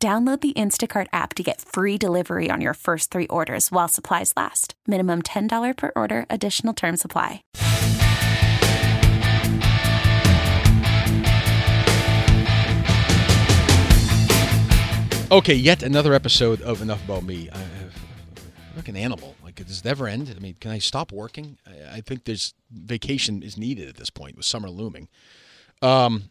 Download the Instacart app to get free delivery on your first three orders while supplies last. Minimum $10 per order, additional term supply. Okay, yet another episode of Enough About Me. I, I'm like an animal. Like, does it never end? I mean, can I stop working? I, I think there's vacation is needed at this point with summer looming. Um,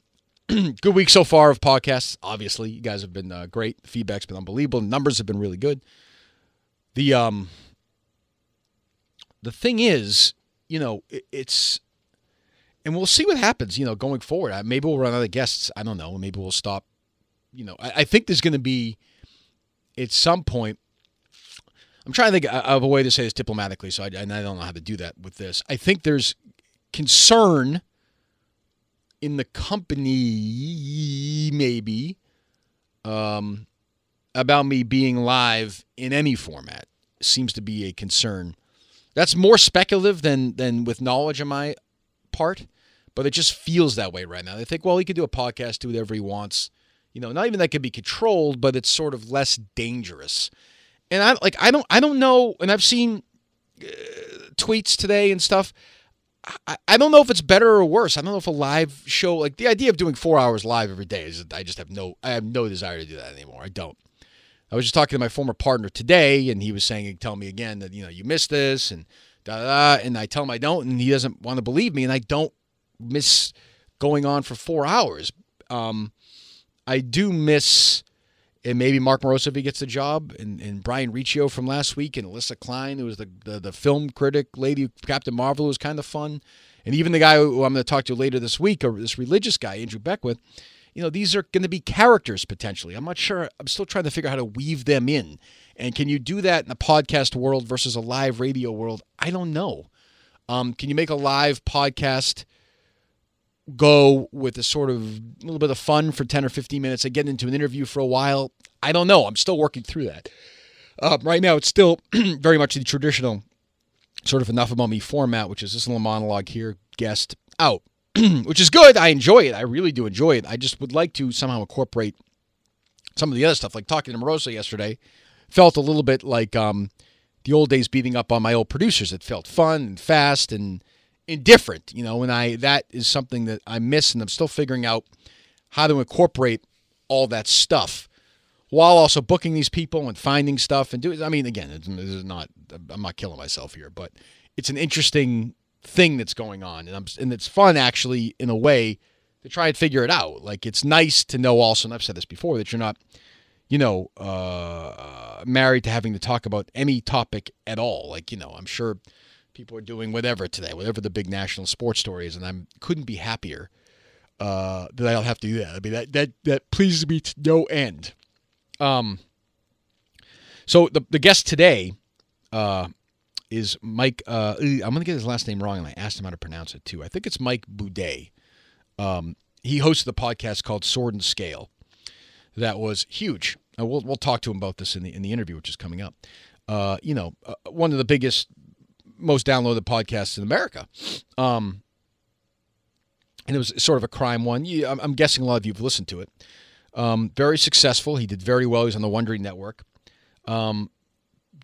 good week so far of podcasts. Obviously, you guys have been uh, great. The feedback's been unbelievable. The numbers have been really good. The um, the thing is, you know, it, it's, and we'll see what happens. You know, going forward, Uh, maybe we'll run out of guests. I don't know. Maybe we'll stop. You know, I, I think there's going to be at some point. I'm trying to think of a way to say this diplomatically, so I, and I don't know how to do that with this. I think there's concern in the company, maybe, um, about me being live in any format seems to be a concern. That's more speculative than than with knowledge on my part, but it just feels that way right now. They think, well, he could do a podcast, do whatever he wants. You know, not even that could be controlled, but it's sort of less dangerous. And I like I don't I don't know, and I've seen uh, tweets today and stuff. I, don't know if it's better or worse. I don't know if a live show like the idea of doing four hours live every day is I just have no I have no desire to do that anymore. I don't. I was just talking to my former partner today, and he was saying, tell me again that you know you missed this and da da da, and I tell him I don't, and he doesn't want to believe me, and I don't miss going on for four hours. Um, I do miss, and maybe Mark Moroso if he gets the job, and, and Brian Riccio from last week, and Alyssa Klein, who was the, the the film critic lady, Captain Marvel, was kind of fun, and even the guy who I'm going to talk to later this week, or this religious guy, Andrew Beckwith. You know, these are going to be characters potentially. I'm not sure. I'm still trying to figure out how to weave them in. And can you do that in a podcast world versus a live radio world? I don't know. Um, can you make a live podcast go with a sort of a little bit of fun for 10 or 15 minutes and get into an interview for a while? I don't know. I'm still working through that. Uh, right now, it's still very much the traditional sort of enough about me format, which is this little monologue here, guest out, which is good. I enjoy it. I really do enjoy it. I just would like to somehow incorporate some of the other stuff, like talking to Moroso yesterday. Felt a little bit like um, the old days beating up on my old producers. It felt fun and fast and indifferent, you know. And I that is something that I miss, and I'm still figuring out how to incorporate all that stuff while also booking these people and finding stuff and doing. I mean, again, this is not. I'm not killing myself here, but it's an interesting thing that's going on, and I'm and it's fun actually in a way to try and figure it out. Like it's nice to know also, and I've said this before, that you're not, you know, uh, married to having to talk about any topic at all. Like you know, I'm sure people are doing whatever today, whatever the big national sports story is, and I'm couldn't be happier uh, that I don't have to do that. I mean, that that that pleases me to no end. Um. So the the guest today, uh, is Mike. Uh, I'm going to get his last name wrong, and I asked him how to pronounce it too. I think it's Mike Boudet. Um, he hosted the podcast called Sword and Scale. That was huge. Uh, we'll we'll talk to him about this in the in the interview, which is coming up. Uh, you know, uh, one of the biggest, most downloaded podcasts in America. Um, and it was sort of a crime one. You, I'm, guessing a lot of you have listened to it. Um, very successful. He did very well. He's on the Wondery Network. Um,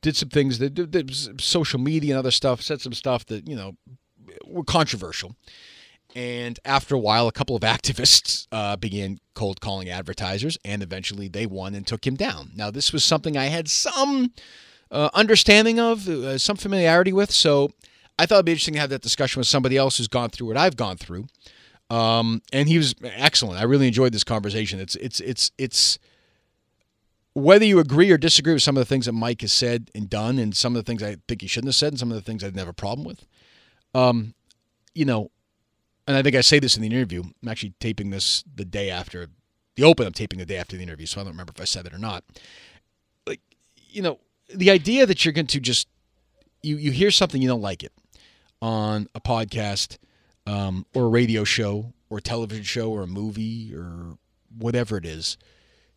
did some things that did, did social media and other stuff. Said some stuff that you know were controversial. And after a while, a couple of activists uh, began cold calling advertisers, and eventually they won and took him down. Now, this was something I had some uh, understanding of, uh, some familiarity with. So I thought it'd be interesting to have that discussion with somebody else who's gone through what I've gone through. Um, and he was excellent. I really enjoyed this conversation. It's it's it's it's whether you agree or disagree with some of the things that Mike has said and done, and some of the things I think he shouldn't have said, and some of the things I didn't have a problem with. Um, you know, and I think I say this in the interview. I'm actually taping this the day after the open. I'm taping the day after the interview, so I don't remember if I said it or not. like you know the idea that you're going to just you you hear something you don't like it on a podcast um, or a radio show or a television show or a movie or whatever it is,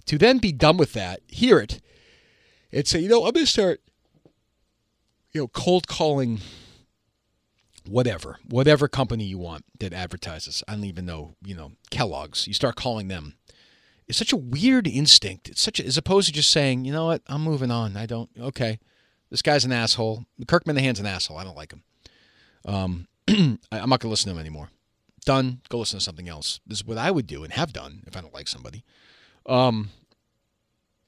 to then be done with that, hear it, and say, you know, I'm going to start, you know, cold calling whatever, whatever company you want that advertises. I don't even know, you know, Kellogg's. You start calling them. It's such a weird instinct. It's such a, as opposed to just saying, you know what, I'm moving on. I don't, okay, this guy's an asshole. Kirk Minihane's an asshole. I don't like him. Um, I'm not to listen to him anymore. Done. Go listen to something else. This is what I would do and have done if I don't like somebody. Um,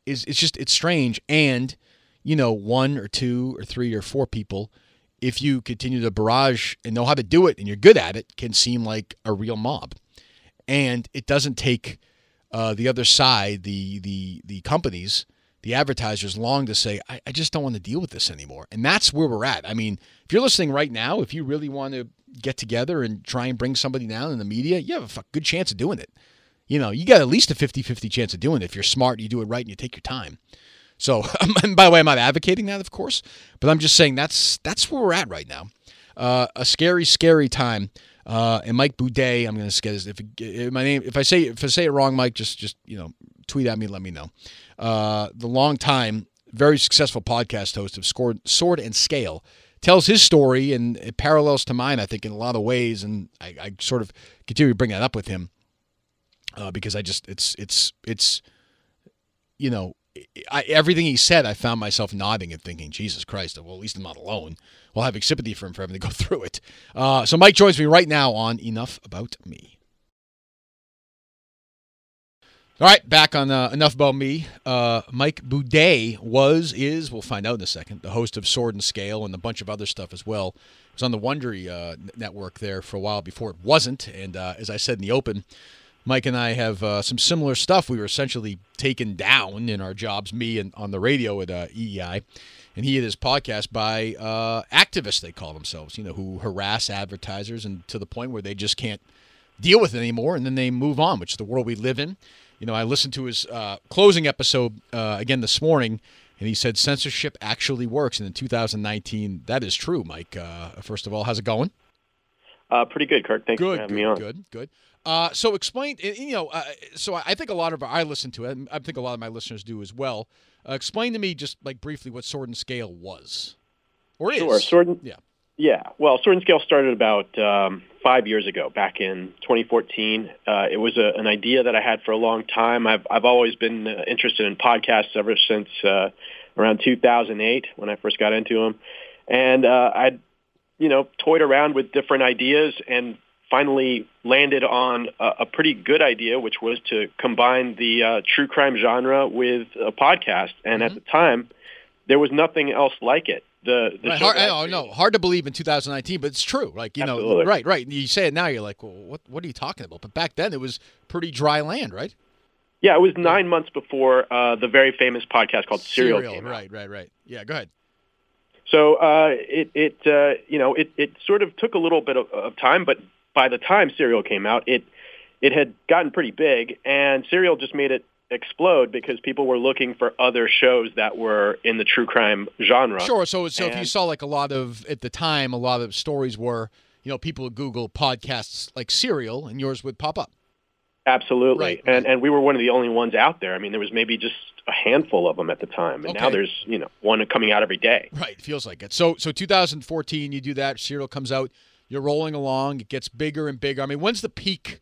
is it's just it's strange and you know one or two or three or four people if you continue to barrage and know how to do it and you're good at it can seem like a real mob and it doesn't take uh, the other side the the the companies the advertisers long to say I, I just don't want to deal with this anymore and that's where we're at i mean if you're listening right now if you really want to get together and try and bring somebody down in the media you have a good chance of doing it you know, you got at least a 50 50 chance of doing it. If you're smart, you do it right and you take your time. So, by the way, I'm not advocating that, of course, but I'm just saying that's that's where we're at right now. Uh, a scary, scary time. Uh, and Mike Boudet, I'm going to get if, if my name, if I say if I say it wrong, Mike, just just you know, tweet at me, let me know. Uh, the long time, very successful podcast host of Sword and Scale tells his story and it parallels to mine, I think, in a lot of ways. And I, I sort of continue to bring that up with him uh, because I just it's it's it's you know I, everything he said, I found myself nodding and thinking, Jesus Christ, well, at least I'm not alone. Well, having sympathy for him for having to go through it. Uh, so Mike joins me right now on Enough About Me. All right, back on uh, Enough About Me. Uh, Mike Boudet was, is, we'll find out in a second, the host of Sword and Scale and a bunch of other stuff as well. Was on the Wondery uh, network there for a while before it wasn't. And uh, as I said in the open, Mike and I have uh, some similar stuff. We were essentially taken down in our jobs, me and on the radio at uh, WEEI, and he had his podcast by uh, activists, they call themselves, you know, who harass advertisers and to the point where they just can't deal with it anymore and then they move on, which is the world we live in. You know, I listened to his uh, closing episode uh, again this morning, and he said censorship actually works. And in 2019, that is true, Mike. Uh, first of all, how's it going? pretty good, Kirk. Thanks good, for having good, me on. Good, good. Uh, so explain, you know, uh, so I think a lot of I listen to it. I think a lot of my listeners do as well. Uh, explain to me just like briefly what Sword and Scale was, or sure. is. Sword and, yeah, yeah. Well, Sword and Scale started about um, five years ago, back in 2014. Uh, it was a, an idea that I had for a long time. I've I've always been uh, interested in podcasts ever since uh, around 2008 when I first got into them, and I'd you know toyed around with different ideas and finally landed on a, a, pretty good idea, which was to combine the uh, true crime genre with a podcast. And mm-hmm. at the time, there was nothing else like it. The, the right, hard, oh, no, hard to believe in 2019, but it's true. Like you Absolutely. know, right, right. You say it now, you're like, well, what what are you talking about? But back then, it was pretty dry land, right? Yeah, it was nine months before uh, the very famous podcast called Serial. Serial right, right, right. Yeah, go ahead. So uh, it it uh, you know it it sort of took a little bit of, of time, but by the time Serial came out, it it had gotten pretty big, and Serial just made it explode because people were looking for other shows that were in the true crime genre. Sure. So, so and, if you saw like a lot of at the time, a lot of stories were, you know, people would Google podcasts like Serial, and yours would pop up. Absolutely, right, and and we were one of the only ones out there. I mean, there was maybe just a handful of them at the time, and okay. now there's you know one coming out every day. Right, feels like it. So so 2014, you do that. Serial comes out. You're rolling along. It gets bigger and bigger. I mean, when's the peak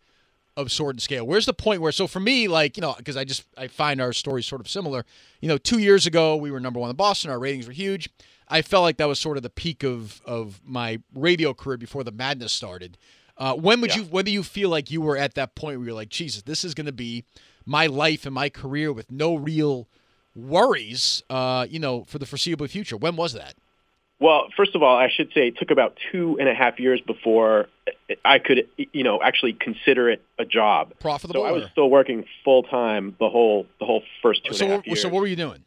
of Sword and Scale? Where's the point where? So for me, like you know, because I just I find our stories sort of similar. You know, two years ago we were number one in Boston. Our ratings were huge. I felt like that was sort of the peak of of my radio career before the madness started. Uh, when would Yeah. you? When do you feel like you were at that point where you're like, Jesus, this is going to be my life and my career with no real worries? Uh, you know, for the foreseeable future. When was that? Well, first of all, I should say it took about two and a half years before I could, you know, actually consider it a job. Profitable. So I was still working full time the whole the whole first two and a half years. so what were you doing?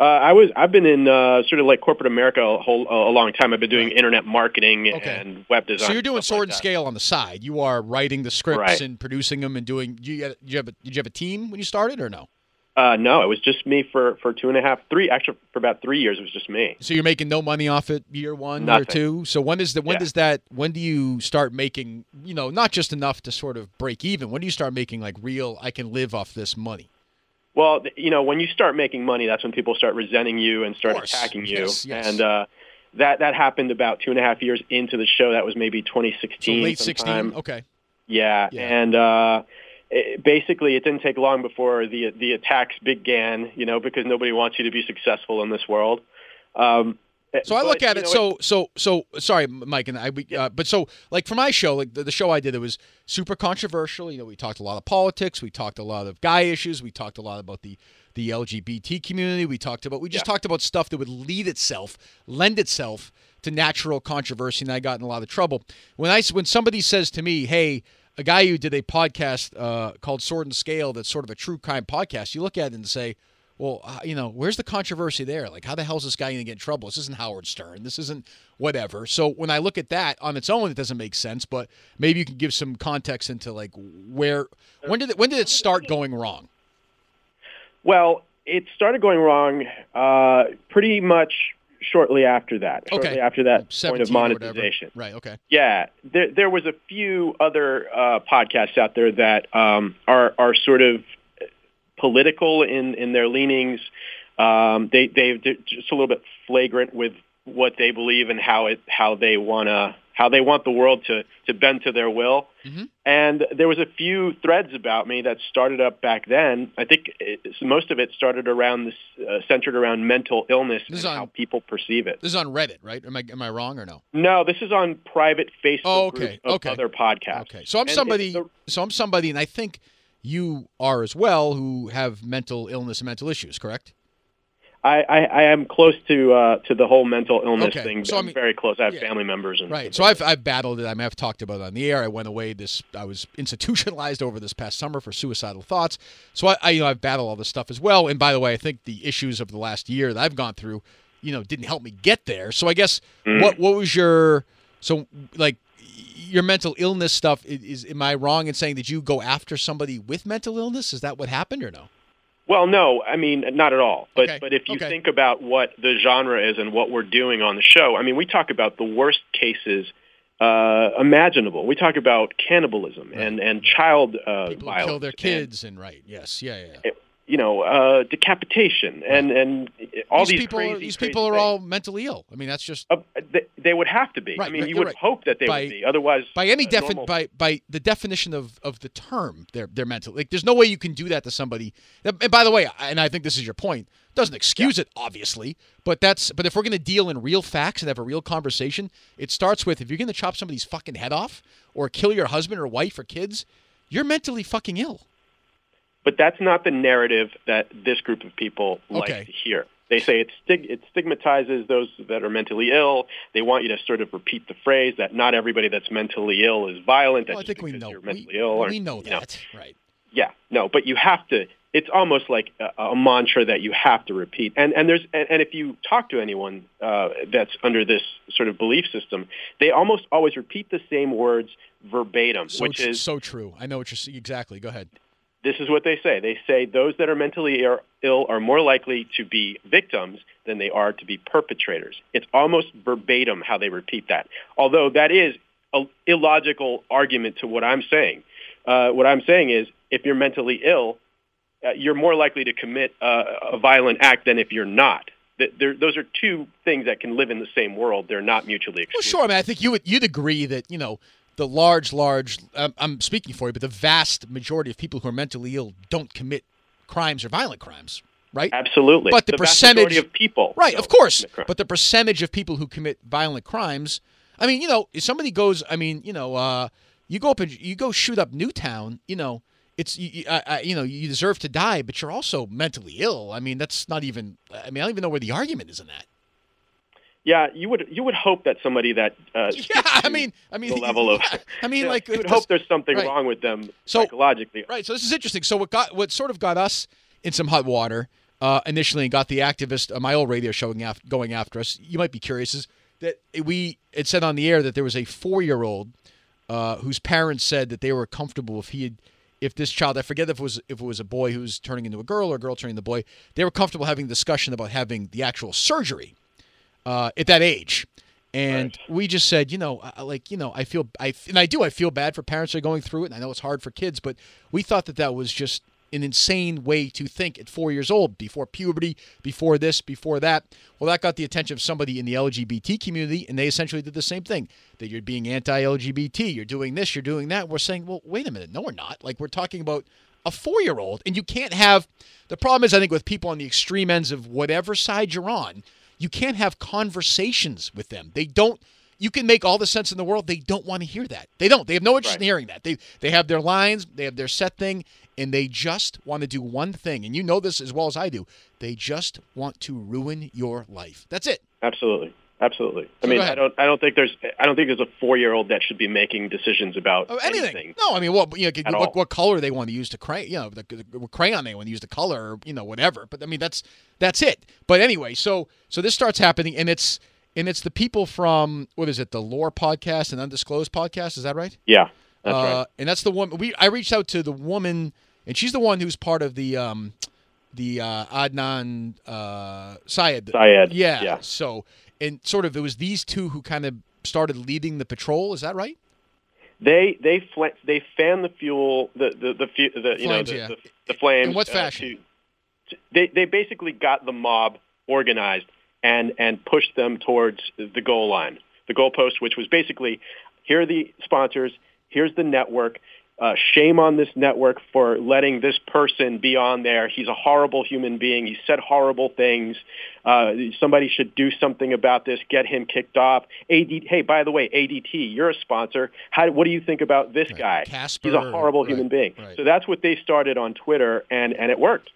Uh, I was I've been in uh, sort of like corporate America a whole a long time. I've been doing internet marketing Okay. and web design. So you're doing stuff like sword and scale on the side. You are writing the scripts Right. and producing them and doing. Do you, you have a, did you have a team when you started or no? Uh, no, it was just me for, for two and a half, three. Actually, for about three years, it was just me. So you're making no money off it year one, Nothing. year two. So when is the when Yeah. does that when do you start making you know not just enough to sort of break even? When do you start making like real? I can live off this money. Well, you know, when you start making money, that's when people start resenting you and start attacking you. Yes, yes. And uh, that that happened about two and a half years into the show. That was maybe So 2016. late sometime. sixteen. Okay. Yeah, Yeah. and uh, it, basically, it didn't take long before the the attacks began. You know, because nobody wants you to be successful in this world. Um, So I look at it. know, So so so sorry, Mike and I. We, uh, but so like for my show, like the, the show I did, it was super controversial. You know, we talked a lot of politics. We talked a lot of guy issues. We talked a lot about the the LGBT community. We talked about we just Yeah. talked about stuff that would lead itself, lend itself to natural controversy. And I got in a lot of trouble when I when somebody says to me, "Hey." A guy who did a podcast uh, called Sword and Scale, that's sort of a true crime podcast. You look at it and say, well, uh, you know, where's the controversy there? Like, how the hell is this guy going to get in trouble? This isn't Howard Stern. This isn't whatever. So when I look at that on its own, it doesn't make sense. But maybe you can give some context into like where when did it when did it start going wrong? Well, it started going wrong uh, pretty much shortly after that. Shortly Okay. after that point 17 of monetization. Right. Okay. Yeah, there there was a few other uh, podcasts out there that um, are are sort of political in in their leanings. Um, they they they're just a little bit flagrant with what they believe and how it how they wanna how they want the world to to bend to their will. Mhm. And there was a few threads about me that started up back then. I think it, most of it started around this uh, centered around mental illness This is and on- how people perceive it. This is on Reddit, right? Am I am I wrong or no? No, this is on private Facebook Oh, okay, groups of okay. other podcasts. Okay. So I'm And somebody. the- So I'm somebody, and I think you are as well, who have mental illness and mental issues. Correct? I, I, I am close to uh, to the whole mental illness Okay, thing. so I I'm mean- very close. I have yeah. family members and Right. So I've I've battled it. I mean, I've talked about it on the air. I went away this. I was institutionalized over this past summer for suicidal thoughts. So I, I you know I've battled all this stuff as well. And by the way, I think the issues of the last year that I've gone through, you know, didn't help me get there. So I guess Mm. what what was your so like your mental illness stuff is, is am I wrong in saying that you go after somebody with mental illness? Is that what happened or no? Well, no, I mean not at all. But Okay, but if you okay. think about what the genre is and what we're doing on the show, I mean, we talk about the worst cases uh, imaginable. We talk about cannibalism and and child uh, People violence, kill their kids and, right? Yes. Yeah. Yeah. yeah. You know, uh, decapitation and and all these, these, people, crazy, are, these people are things. all mentally ill. I mean, that's just Uh, they, they would have to be. Right, I mean, you would right. hope that they By- would be. Otherwise, by any defi- normal- by by the definition of of the term they're they're mental like there's no way you can do that to somebody and by the way and i think this is your point doesn't excuse it obviously but that's but if we're going to deal in real facts and have a real conversation it starts with if you're going to chop somebody's fucking head off or kill your husband or wife or kids you're mentally fucking ill But that's not the narrative that this group of people like Okay. to hear. They say it, stig- it stigmatizes those that are mentally ill. They want you to sort of repeat the phrase that not everybody that's mentally ill is violent. Well, i think we know you're we, ill. Or, we know you know. that right Yeah, no, but you have to. It's almost like a, a mantra that you have to repeat. And and there's and, and if you talk to anyone uh, that's under this sort of belief system, they almost always repeat the same words verbatim, so which is so true i know what you're s- exactly go ahead this is what they say. They say those that are mentally ill are more likely to be victims than they are to be perpetrators. It's almost verbatim how they repeat that. Although that is an illogical argument to what I'm saying. Uh, what I'm saying is if you're mentally ill, uh, you're more likely to commit uh, a violent act than if you're not. Th- there- Those are two things that can live in the same world. They're not mutually exclusive. Well, sure. I mean, I think you would you'd agree that you know the large, large. Um, I'm speaking for you, but the vast majority of people who are mentally ill don't commit crimes or violent crimes, right? Absolutely. But the vast majority percentage- of people, Right, of course. But the percentage of people who commit violent crimes, I mean, you know, if somebody goes, I mean, you know, uh, you go up and you go shoot up Newtown, you know, it's you, I, you know, you deserve to die, but you're also mentally ill. I mean, that's not even. I mean, I don't even know where the argument is in that. Yeah, you would you would hope that somebody that uh, Yeah, I mean, I mean, the level of I mean, Yeah, like, you would hope there's something right. wrong with them So- psychologically. Right. So this is interesting. So what got what sort of got us in some hot water uh, initially and got the activist uh, my old radio show going after, going after us. You might be curious is that we it said on the air that there was a four year old uh, whose parents said that they were comfortable if he had if this child, I forget if it was if it was a boy who's turning into a girl or a girl turning into a boy, they were comfortable having a discussion about having the actual surgery uh, at that age. And Right. we just said, you know, like, you know, I feel, I and I do, I feel bad for parents that are going through it, and I know it's hard for kids, but we thought that that was just an insane way to think at four years old, before puberty, before this, before that. Well, that got the attention of somebody in the LGBT community, and they essentially did the same thing. That you're being anti-LGBT, you're doing this, you're doing that. We're saying, well, wait a minute, no, we're not. Like we're talking about a four-year-old, and you can't have. The problem is, I think, with people on the extreme ends of whatever side you're on, you can't have conversations with them. They don't. You can make all the sense in the world. They don't want to hear that. They don't. They have no interest in hearing that. They they have their lines. They have their set thing, and they just want to do one thing. And you know this as well as I do. They just want to ruin your life. That's it. Absolutely. Absolutely. I So mean, I don't. I don't think there's. I don't think there's a four-year-old that should be making decisions about Oh, anything. anything. No, I mean, what you know, what, what color they want to use to crayon, you know, the, the what crayon they want to use to color, or, you know, whatever. But I mean, that's that's it. But anyway, so so this starts happening, and it's and it's the people from what is it, the Lore podcast and Undisclosed podcast? Is that right? Yeah, that's uh, right. And that's the one we I reached out to the woman, and she's the one who's part of the um, the uh, Adnan uh, Syed. Syed, Yeah. yeah. So and sort of it was these two who kind of started leading the patrol. Is that right? They they fl- they fan the fuel the the the, fu- the you know the, yeah. the, the flames. In what uh, fashion? to- to- they they basically got the mob organized and and pushed them towards the goal line, the goalpost, which was basically here are the sponsors, here's the network. Uh, shame on this network for letting this person be on there. He's a horrible human being. He said horrible things. Uh, somebody should do something about this. Get him kicked off. AD, hey, by the way, ADT, you're a sponsor. How, what do you think about this Right. guy? Casper, He's a horrible right, human being. right. So that's what they started on Twitter, and and it worked.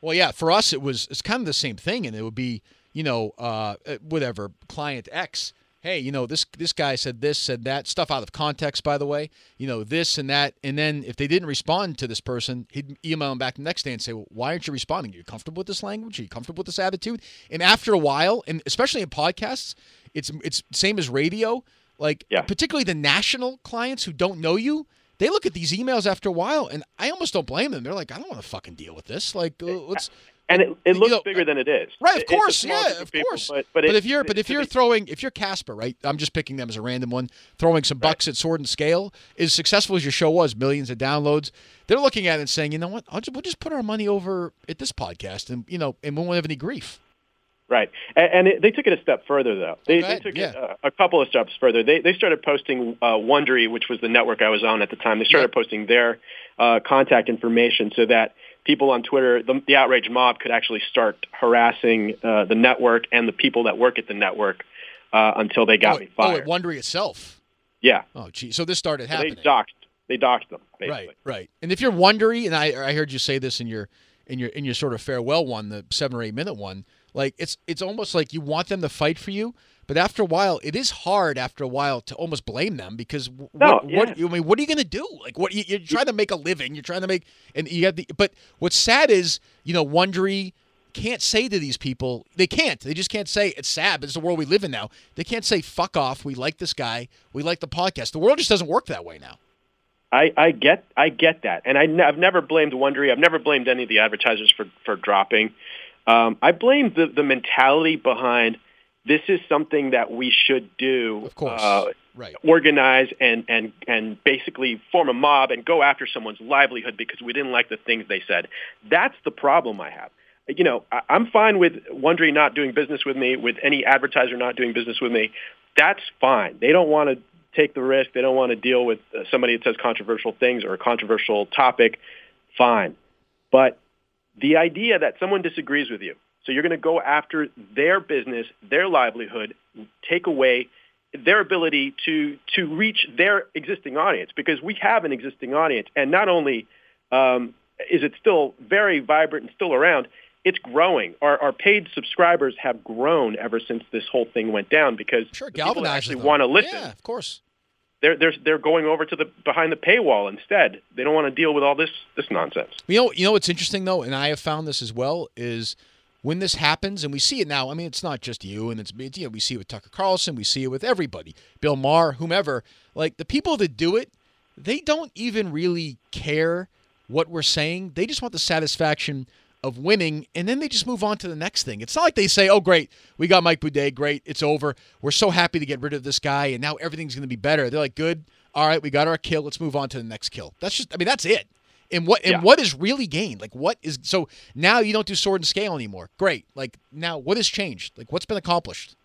Well, yeah, for us it was it's kind of the same thing, and it would be you know uh, uh, whatever client X. Hey, you know this this guy said this, said that stuff out of context. By the way, you know this and that, and then if they didn't respond to this person, he'd email them back the next day and say, well, "Why aren't you responding? Are you comfortable with this language? Are you comfortable with this attitude?" And after a while, and especially in podcasts, it's it's same as radio. Like Yeah. particularly the national clients who don't know you, they look at these emails after a while, and I almost don't blame them. They're like, I don't want to fucking deal with this. Like, uh, let's. And it, it You looks know, bigger than it is. Right, of It- course, yeah, of people, course. But, but, it- if you're, but if you're throwing, if you're Casper, right? I'm just picking them as a random one. Throwing some bucks at Sword and Scale, as successful as your show was, millions of downloads. They're looking at it and saying, you know what? I'll just, we'll just put our money over at this podcast, and you know, and we won't have any grief. Right, and, and it, they took it a step further, though. They, they took yeah. it a, a couple of steps further. They they started posting uh, Wondery, which was the network I was on at the time. They started posting their uh, contact information so that people on Twitter, the, the outrage mob, could actually start harassing uh, the network and the people that work at the network uh, until they got oh, me oh, fired. at Wondery itself. yeah, Oh, gee. So this started they happening. doxed. They doxed them. Basically. Right, right. And if you're Wondery, and I I heard you say this in your in your in your sort of farewell one, the seven or eight minute one, like it's it's almost like you want them to fight for you, but after a while, it is hard after a while to almost blame them because w- No, what what. I mean, what are you going to do? Like what you, you're trying to make a living, you're trying to make, and you have the. But what's sad is you know Wondery can't say to these people they can't they just can't say it's sad but it's the world we live in now they can't say fuck off we like this guy we like the podcast the world just doesn't work that way now I, I get I get that, and I ne- I've never blamed Wondery. I've never blamed any of the advertisers for for dropping. Um, I blame the the mentality behind this is something that we should do. of course Uh, right organize and and and basically form a mob and go after someone's livelihood because we didn't like the things they said. That's the problem I have. You know, I, I'm fine with Wondery not doing business with me, with any advertiser not doing business with me. That's fine. They don't want to take the risk. They don't want to deal with uh, somebody that says controversial things or a controversial topic. Fine. But the idea that someone disagrees with you, so you're going to go after their business, their livelihood, take away their ability to to reach their existing audience because we have an existing audience, and not only um, is it still very vibrant and still around, it's growing. Our, our paid subscribers have grown ever since this whole thing went down because Sure, people actually want to listen Yeah, of course. they're they're they're going over to the behind the paywall instead. They don't want to deal with all this this nonsense. You know, you know what's interesting though, and I have found this as well is when this happens, and we see it now. I mean, it's not just you, and it's you know we see it with Tucker Carlson, we see it with everybody, Bill Maher, whomever. Like the people that do it, they don't even really care what we're saying. They just want the satisfaction of winning, and then they just move on to the next thing. It's not like they say, "Oh, great, we got Mike Boudet, great, it's over. We're so happy to get rid of this guy, and now everything's going to be better." They're like, "Good, all right, we got our kill. Let's move on to the next kill." That's just, I mean, that's it. And what and Yeah. what is really gained? Like, what is so now you don't do sword and scale anymore? Great. Like now, what has changed? Like, what's been accomplished?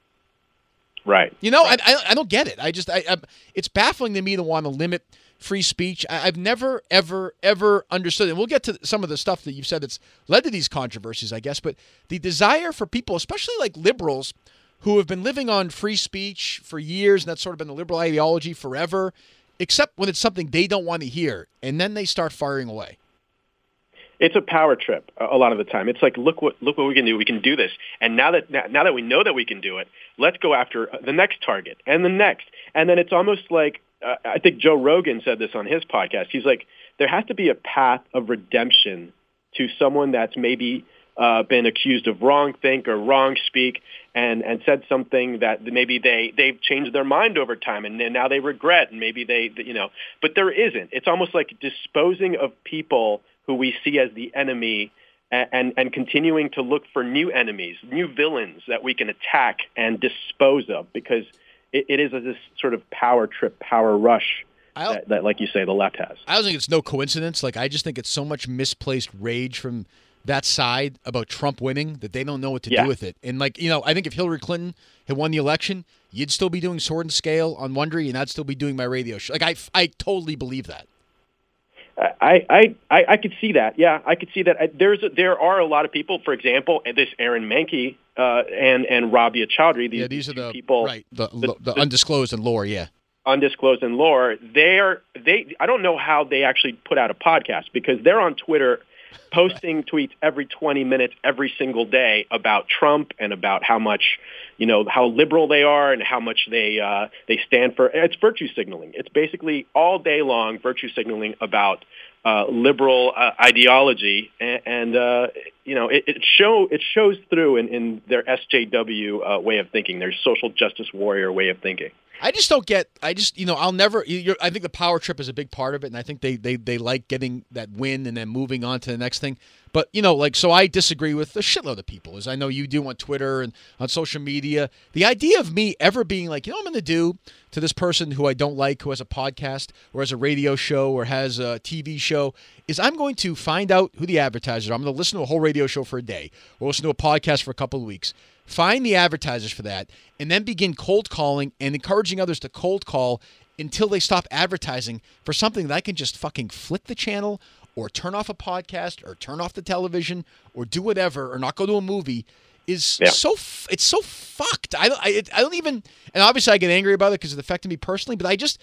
Right. You know, I, I, I don't get it. I just I, I it's baffling to me to want to limit free speech. I, I've never ever ever understood. And we'll get to some of the stuff that you've said that's led to these controversies, I guess. But the desire for people, especially like liberals, who have been living on free speech for years, and that's sort of been the liberal ideology forever, except when it's something they don't want to hear, and then they start firing away. It's a power trip a lot of the time. It's like look what look what we can do. We can do this. And now that now, that we know that we can do it, let's go after the next target and the next. And then it's almost like uh, I think Joe Rogan said this on his podcast. He's like there has to be a path of redemption to someone that's maybe uh, been accused of wrong think or wrong speak and and said something that maybe they they've changed their mind over time and now they regret and maybe they you know but there isn't it's almost like disposing of people who we see as the enemy and, and, continuing to look for new enemies, new villains that we can attack and dispose of because it, it is a, this sort of power trip, power rush that, that, like you say, the left has. I don't think it's no coincidence. Like I just think it's so much misplaced rage from that side about Trump winning that they don't know what to Yeah. do with it. And like you know, I think if Hillary Clinton had won the election, you'd still be doing Sword and Scale on Wondery, and I'd still be doing my radio show. Like I, I totally believe that. I, I, I, I could see that. Yeah, I could see that. I, there's a, there are a lot of people, for example, this Aaron Mahnke uh, and and Rabia Chaudry. These, yeah, these are the people, right, the, the- the, the- undisclosed and lore. Yeah, undisclosed and lore, they're they I don't know how they actually put out a podcast because they're on Twitter posting tweets every 20 minutes every single day about Trump and about how much you know how liberal they are and how much they uh, they stand for it's virtue signaling. It's basically all day long virtue signaling about uh, liberal uh, ideology. And, and uh, you know it, it show it shows through in, in their SJW uh, way of thinking their social justice warrior way of thinking I just don't get. I just you know I'll never. I think the power trip is a big part of it, and I think they they they like getting that win and then moving on to the next thing. But you know, like so, I disagree with a shitload of people, as I know you do on Twitter and on social media. The idea of me ever being like, you know, I'm going to do to this person who I don't like, who has a podcast or has a radio show or has a TV show, is I'm going to find out who the advertisers are. I'm going to listen to a whole radio show for a day, or listen to a podcast for a couple of weeks find the advertisers for that, and then begin cold calling and encouraging others to cold call until they stop advertising for something that I can just fucking flick the channel or turn off a podcast or turn off the television or do whatever or not go to a movie is Yeah. so it's so fucked. I don't I, I don't even and obviously I get angry about it because it affected me personally, but I just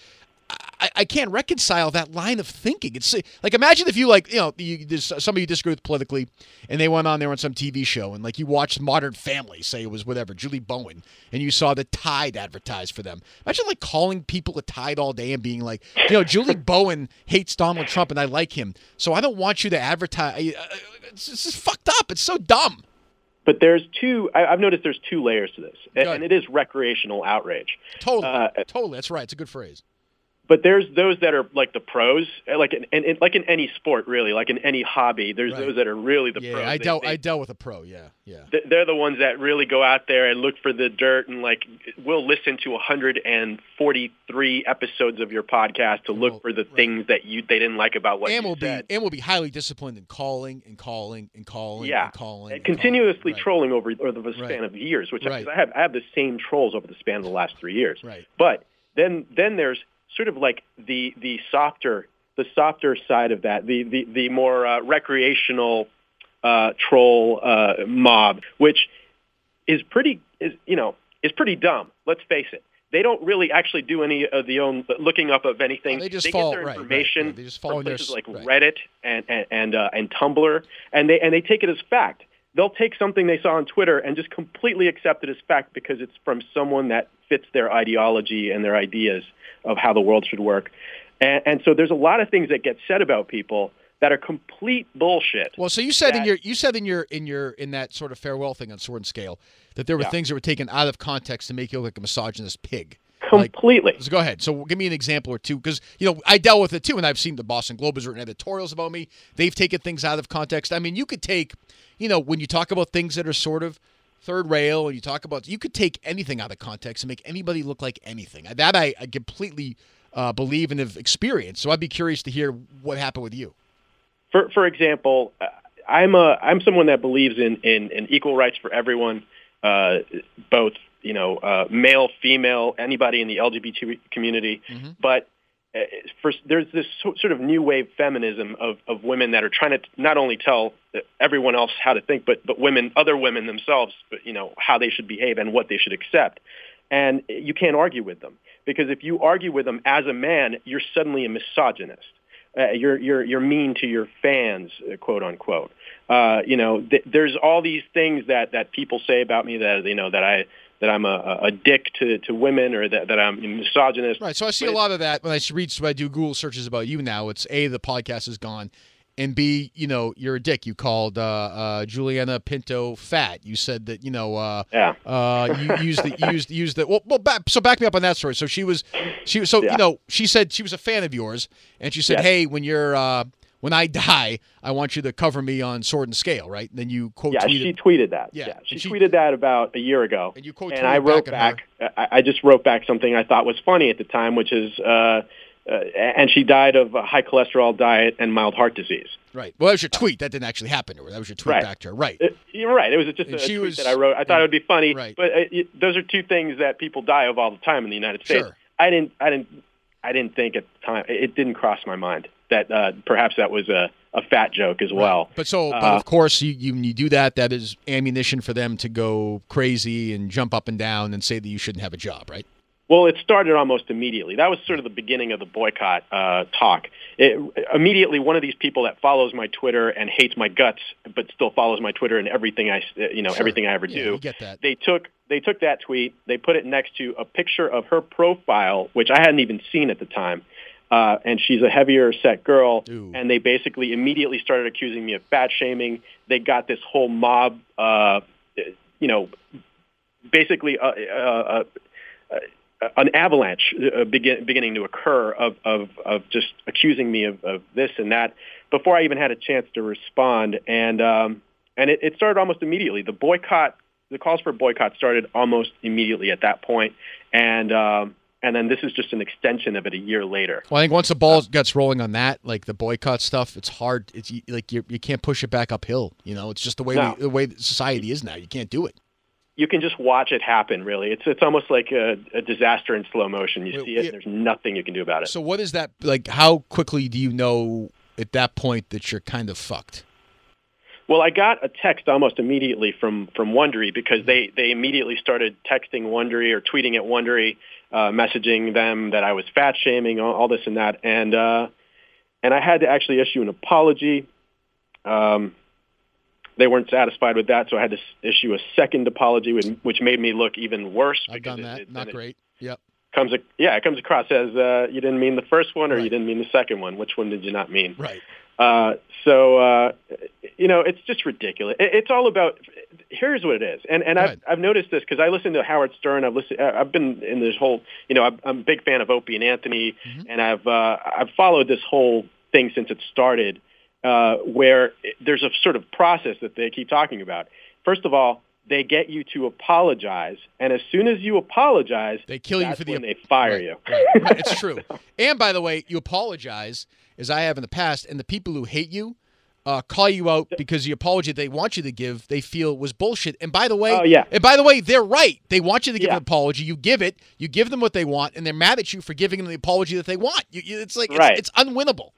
I, I can't reconcile that line of thinking. It's like imagine if you like you know you, there's somebody you disagree with politically, and they went on there on some TV show and like you watched Modern Family, say it was whatever Julie Bowen, and you saw the Tide advertised for them. Imagine like calling people a Tide all day and being like, you know, Julie Bowen hates Donald Trump and I like him, so I don't want you to advertise. uh, It's, it's just fucked up. It's so dumb. But there's two. I, I've noticed there's two layers to this, and, and it is recreational outrage. Totally, Uh, totally. That's right. It's a good phrase. But there's those that are like the pros, uh, like in, in, in- like in any sport, really, like in any hobby. There's Right. those that are really the Yeah, pros. I They- dealt they- I dealt with a pro. Yeah, yeah. they're the ones that really go out there and look for the dirt and like will listen to 143 episodes of your podcast to look Well, for the right. things that you they didn't like about what and you will be said. and will be highly disciplined in calling and calling and calling yeah, and calling and continuously calling. Right. trolling over over the span of years, which. I, I have I have the same trolls over the span of the last three years. Right. But then then there's sort of like the the softer the softer side of that, the the the more uh, recreational uh, troll uh, mob, which is pretty is you know is pretty dumb. Let's face it. They don't really actually do any of the own looking up of anything. They just get fall- their right, right, information right. They just follow from places s- like. Reddit and and and, uh, and Tumblr, and they and they take it as fact. They'll take something they saw on Twitter and just completely accept it as fact because it's from someone that fits their ideology and their ideas of how the world should work. And, and so there's a lot of things that get said about people that are complete bullshit. Well, so you said in your you said in your in your in that sort of farewell thing on Sword and Scale that there were Yeah. things that were taken out of context to make you look like a misogynist pig. Completely. Like, so go ahead. So give me an example or two, because you know I dealt with it too, and I've seen the Boston Globe has written editorials about me. They've taken things out of context. I mean, you could take, you know, when you talk about things that are sort of third rail, and you talk about, you could take anything out of context and make anybody look like anything. That I, I completely uh, believe and have experienced. So I'd be curious to hear what happened with you. For for example, uh, I'm a I'm someone that believes in in, in equal rights for everyone, uh, both you know uh, male, female, anybody in the LGBT community. Mm-hmm. But uh, for, there's this sort of new wave feminism of, of women that are trying to not only tell everyone else how to think, but but women, other women themselves, but, you know how they should behave and what they should accept. And you can't argue with them because if you argue with them as a man, you're suddenly a misogynist. Uh, you're you're you're mean to your fans, uh, quote unquote. Uh, you know, th- there's all these things that that people say about me that you know that I that I'm a, a dick to, to women or that, that I'm misogynist. Right. So I see but a lot of that when I read, when I do Google searches about you now. It's A, the podcast is gone and B, you know, you're a dick. You called uh, uh, Juliana Pinto fat. You said that, you know, uh, yeah. uh, you used the used used the well, well back, so back me up on that story. So she was, she was so yeah. you know, she said she was a fan of yours, and she said, yes. hey, when you're uh, when I die, I want you to cover me on Sword and Scale, right? And then you quote yeah, tweeted. she tweeted that. Yeah, yeah. She, she, tweeted that about a year ago. And you quote and I wrote back. back I, I just wrote back something I thought was funny at the time, which is. Uh, uh, and she died of a high cholesterol diet and mild heart disease. Right. Well, that was your tweet. That didn't actually happen to her. That was your tweet right. back to her. Right. It, you're right. It was just and a tweet was, that I wrote. I thought it would be funny. Right. But uh, those are two things that people die of all the time in the United States. Sure. I didn't. I didn't. I didn't think at the time. It didn't cross my mind that uh, perhaps that was a, a fat joke as well. Right. But so, but of course, you, you you do that. That is ammunition for them to go crazy and jump up and down and say that you shouldn't have a job, right? Well, it started almost immediately. That was sort of the beginning of the boycott uh, talk. It, immediately, one of these people that follows my Twitter and hates my guts, but still follows my Twitter and everything I, you know, sure. everything I ever yeah, do. get that. They took they took that tweet, they put it next to a picture of her profile, which I hadn't even seen at the time. Uh, and she's a heavier set girl, Ooh. and they basically immediately started accusing me of fat shaming. They got this whole mob, uh, you know, basically. Uh, uh, uh, an avalanche begin, beginning to occur of, of, of just accusing me of, of this and that before I even had a chance to respond. And, um, and it, it started almost immediately. The boycott, the calls for boycott started almost immediately at that point. And, um, and then this is just an extension of it a year later. Well, I think once the ball gets rolling on that, like the boycott stuff, it's hard. It's like you you can't push it back uphill. You know, it's just the way no. we, the way society is now. You can't do it you can just watch it happen. Really, it's it's almost like a, a disaster in slow motion. You see it, yeah. there's nothing you can do about it. So, what is that like? How quickly do you know at that point that you're kind of fucked? Well, I got a text almost immediately from from Wondery because they they immediately started texting Wondery or tweeting at Wondery, uh, messaging them that I was fat shaming, all, all this and that, and uh, and I had to actually issue an apology. Um, they weren't satisfied with that, so I had to issue a second apology, which made me look even worse. I've done that. It, Not great. Yep. Comes, yeah, it comes across as uh, you didn't mean the first one, or right. you didn't mean the second one. Which one did you not mean? Right. Uh, so uh, you know, it's just ridiculous. It, it's all about. Here's what it is, and and I've I've noticed this because I listen to Howard Stern. I've listened. I've been in this whole. You know, I'm, I'm a big fan of Opie and Anthony, mm-hmm. and I've uh, I've followed this whole thing since it started uh, where there's a sort of process that they keep talking about. First of all, they get you to apologize, and as soon as you apologize, they kill you for the when they fire right, you. Right, right. It's true. And by the way, you apologize as I have in the past, and the people who hate you uh, call you out because the apology they want you to give they feel was bullshit. And by the way, oh, yeah. and by the way, they're right. They want you to give yeah. an apology. You give it. You give them what they want, and they're mad at you for giving them the apology that they want. You, you, it's like right. it's, it's unwinnable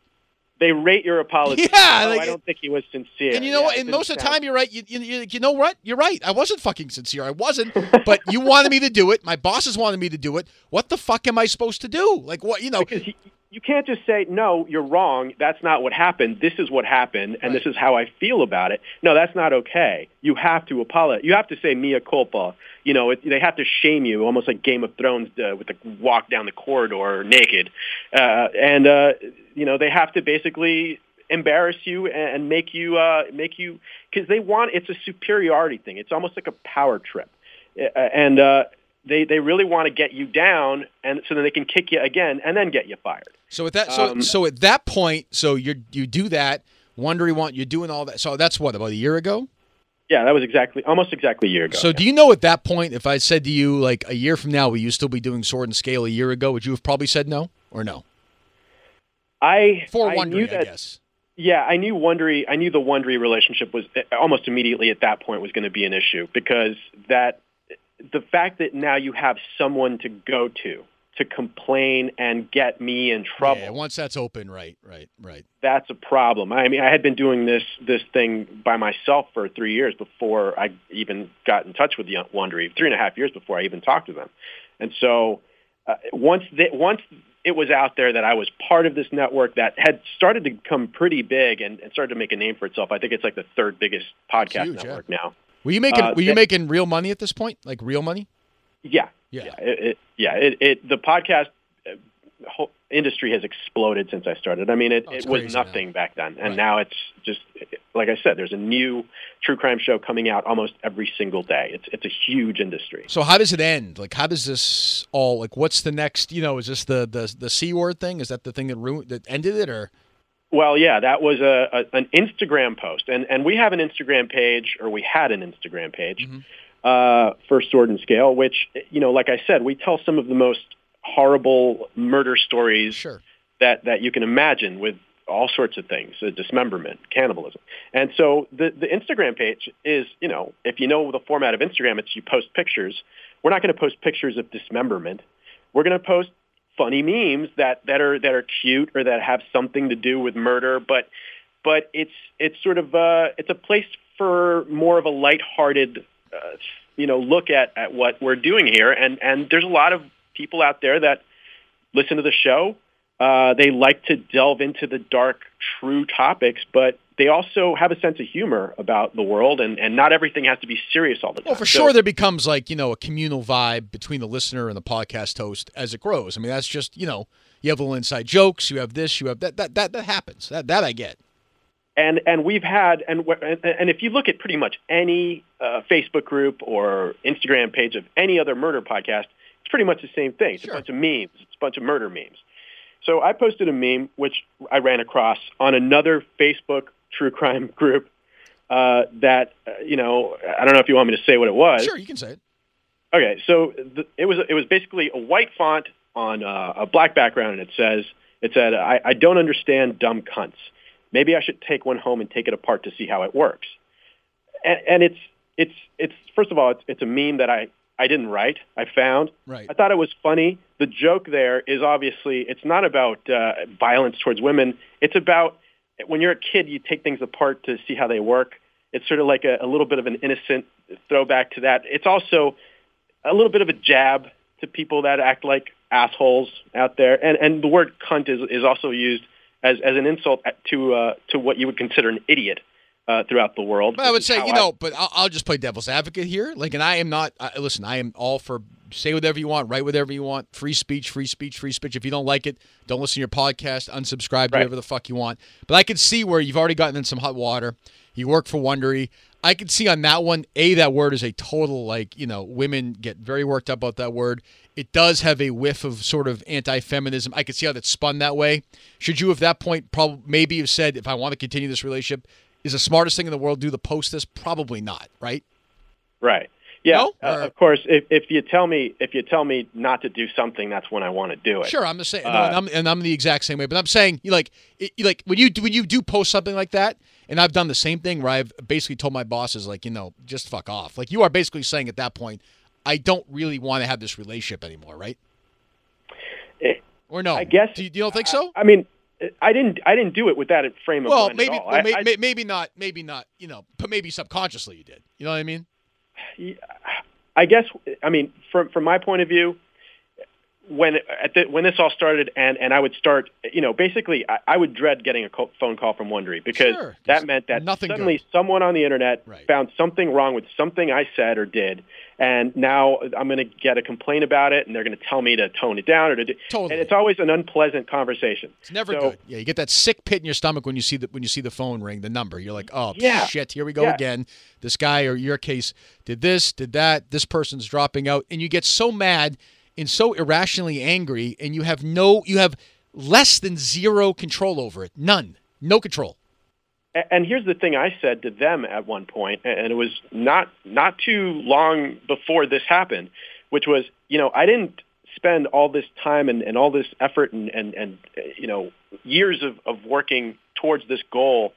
they rate your apology. Yeah, like, I don't think he was sincere. And you know yeah. And most of the time, you're right. You, you, you know what? You're right. I wasn't fucking sincere. I wasn't. but you wanted me to do it. My bosses wanted me to do it. What the fuck am I supposed to do? Like what? You know? Because he, you can't just say no. You're wrong. That's not what happened. This is what happened, and right. this is how I feel about it. No, that's not okay. You have to apologize. You have to say mea culpa. You know, it, they have to shame you, almost like Game of Thrones uh, with the walk down the corridor naked, uh, and uh, you know they have to basically embarrass you and make you uh, make you because they want it's a superiority thing. It's almost like a power trip, and uh, they they really want to get you down, and so then they can kick you again and then get you fired. So at that, so Um, so at that point, so you you do that. Wondery want you're doing all that. So that's what about a year ago. Yeah, that was exactly almost exactly a year ago. So do you know at that point if I said to you like a year from now, will you still be doing Sword and Scale a year ago? Would you have probably said no or no? I For I Wondery, knew I that guess. Yeah, I knew Wondery. I knew the Wondery relationship was uh, almost immediately at that point was going to be an issue because that the fact that now you have someone to go to to complain and get me in trouble. Yeah, once that's open, right, right, right. that's a problem. I mean, I had been doing this this thing by myself for three years before I even got in touch with the Wondery. Three and a half years before I even talked to them, and so uh, once they, once it was out there that I was part of this network that had started to become pretty big and, and started to make a name for itself. I think it's like the third biggest podcast Huge, yeah. network now. Were you making Uh, Were you that- making real money at this point? Like real money? Yeah, Yeah. yeah, it, it, yeah. It, it the podcast uh, whole industry has exploded since I started. I mean, it, Oh, it was crazy now. nothing back then, and Right. now it's just like I said. There's a new true crime show coming out almost every single day. It's it's a huge industry. So how does it end? Like how does this all like? What's the next? You know, is this the the the c word thing? Is that the thing that ruined that ended it or? Well, yeah, that was a, a an Instagram post, and and we have an Instagram page, or we had an Instagram page Mhm. uh, for Sword and Scale, which you know, like I said, we tell some of the most horrible murder stories Sure. that that you can imagine with all sorts of things, uh, dismemberment, cannibalism. And so the the Instagram page is, you know, if you know the format of Instagram, it's you post pictures. We're not going to post pictures of dismemberment. We're going to post funny memes that that are that are cute or that have something to do with murder, but but it's it's sort of uh it's a place for more of a lighthearted uh, you know look at at what we're doing here. And and there's a lot of people out there that listen to the show uh, they like to delve into the dark, true topics, but they also have a sense of humor about the world, and, and not everything has to be serious all the time. Well, for So- sure, there becomes like you know a communal vibe between the listener and the podcast host as it grows. I mean, that's just you know you have little inside jokes, you have this, you have that. That that that happens. That that I get. and and we've had and and, and if you look at pretty much any uh, Facebook group or Instagram page of any other murder podcast, it's pretty much the same thing. It's Sure. a bunch of memes. It's a bunch of murder memes. So I posted a meme which I ran across on another Facebook true crime group uh, that uh, you know I don't know if you want me to say what it was. Sure, you can say it. Okay, so the, it was it was basically a white font on uh, a black background, and it says it said I, I don't understand dumb cunts. Maybe I should take one home and take it apart to see how it works. And, and it's it's it's first of all it's, it's a meme that I I didn't write. I found. Right. I thought it was funny. The joke there is obviously it's not about uh, violence towards women. It's about when you're a kid, you take things apart to see how they work. It's sort of like a, a little bit of an innocent throwback to that. It's also a little bit of a jab to people that act like assholes out there. And and the word cunt is is also used as as an insult to uh, to what you would consider an idiot uh, throughout the world. But I would say, you know, but I'll, I'll just play devil's advocate here. Like, and I am not. I, listen, I am all for say whatever you want, write whatever you want, free speech, free speech, free speech. If you don't like it, don't listen to your podcast, unsubscribe, Right. whatever the fuck you want. But I could see where you've already gotten in some hot water. You work for Wondery. I could see on that one, a that word is a total like you know women get very worked up about that word. It does have a whiff of sort of anti-feminism. I could see how that's spun that way. Should you, at that point, probably maybe have said, if I want to continue this relationship, is the smartest thing in the world do the post this? Probably not, right? Right. Yeah. No? Uh, of course, if, if you tell me if you tell me not to do something, that's when I want to do it. Sure, I'm the same, Uh, and, I'm, and I'm the exact same way. But I'm saying, you like, it, you like when you do, when you do post something like that, and I've done the same thing where I've basically told my bosses, like, you know, just fuck off. Like you are basically saying at that point, I don't really want to have this relationship anymore, right? Eh, Or no? I guess Do you, you don't think so? I, I mean, I didn't I didn't do it with that frame of well, mind maybe, at all. well, I- may, I- maybe not, maybe not. You know, but maybe subconsciously you did. You know what I mean? I guess I mean from from my point of view, when at the, when this all started, and and I would start, you know, basically, I, I would dread getting a co- phone call from Wondery because Sure. that meant that Nothing suddenly good. someone on the internet Right. found something wrong with something I said or did, and now I'm going to get a complaint about it, and they're going to tell me to tone it down or to do. Totally. And it's always an unpleasant conversation. It's never So- good. Yeah, you get that sick pit in your stomach when you see the when you see the phone ring, the number. You're like, oh Yeah. shit, here we go Yeah. again. This guy or your case did this, did that. This person's dropping out, and you get so mad and so irrationally angry, and you have no, you have less than zero control over it. None, no control. And here's the thing I said to them at one point, and it was not not too long before this happened, which was, you know, I didn't spend all this time and, and all this effort and, and, and you know, years of, of working towards this goal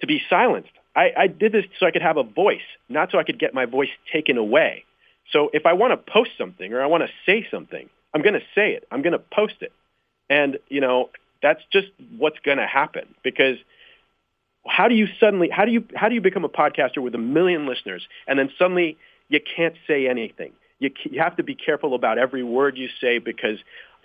to be silenced. I, I did this so I could have a voice, not so I could get my voice taken away. So if I want to post something or I want to say something, I'm going to say it. I'm going to post it. And, you know, that's just what's going to happen because how do you suddenly how do you how do you become a podcaster with a million listeners and then suddenly you can't say anything you you have to be careful about every word you say because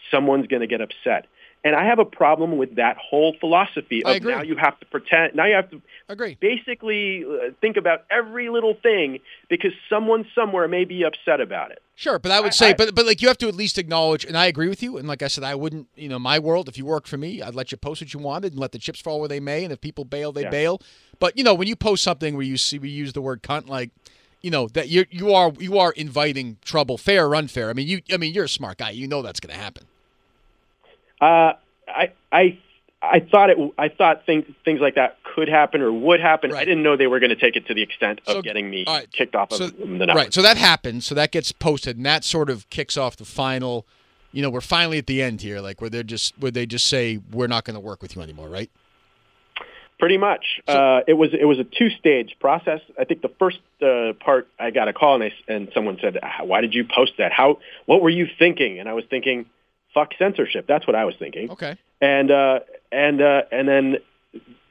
someone's going to get upset and i have a problem with that whole philosophy of now you have to pretend now you have to Agree. basically uh, think about every little thing because someone somewhere may be upset about it Sure, but I would I- say, I- but but like you have to at least acknowledge, and I agree with you. And like I said, I wouldn't, you know, my world. If you worked for me, I'd let you post what you wanted and let the chips fall where they may. And if people bail, they Yeah. bail. But you know, when you post something where you see we use the word cunt, like, you know, that you you are you are inviting trouble, fair or unfair. I mean, you, I mean, you're a smart guy. You know that's going to happen. Uh, I I I thought it. I thought things things like that could happen or would happen. Right. I didn't know they were going to take it to the extent of So- getting me right. kicked off of the network. Right. So that happens. So that gets posted, and that sort of kicks off the final. You know, we're finally at the end here, like where they're just where they just say we're not going to work with you anymore, right? Pretty much. So- uh, it was it was a two stage process. I think the first uh, part I got a call and I, and someone said, "Why did you post that? How? What were you thinking?" And I was thinking, "Fuck censorship." That's what I was thinking. Okay. And uh, and uh, and then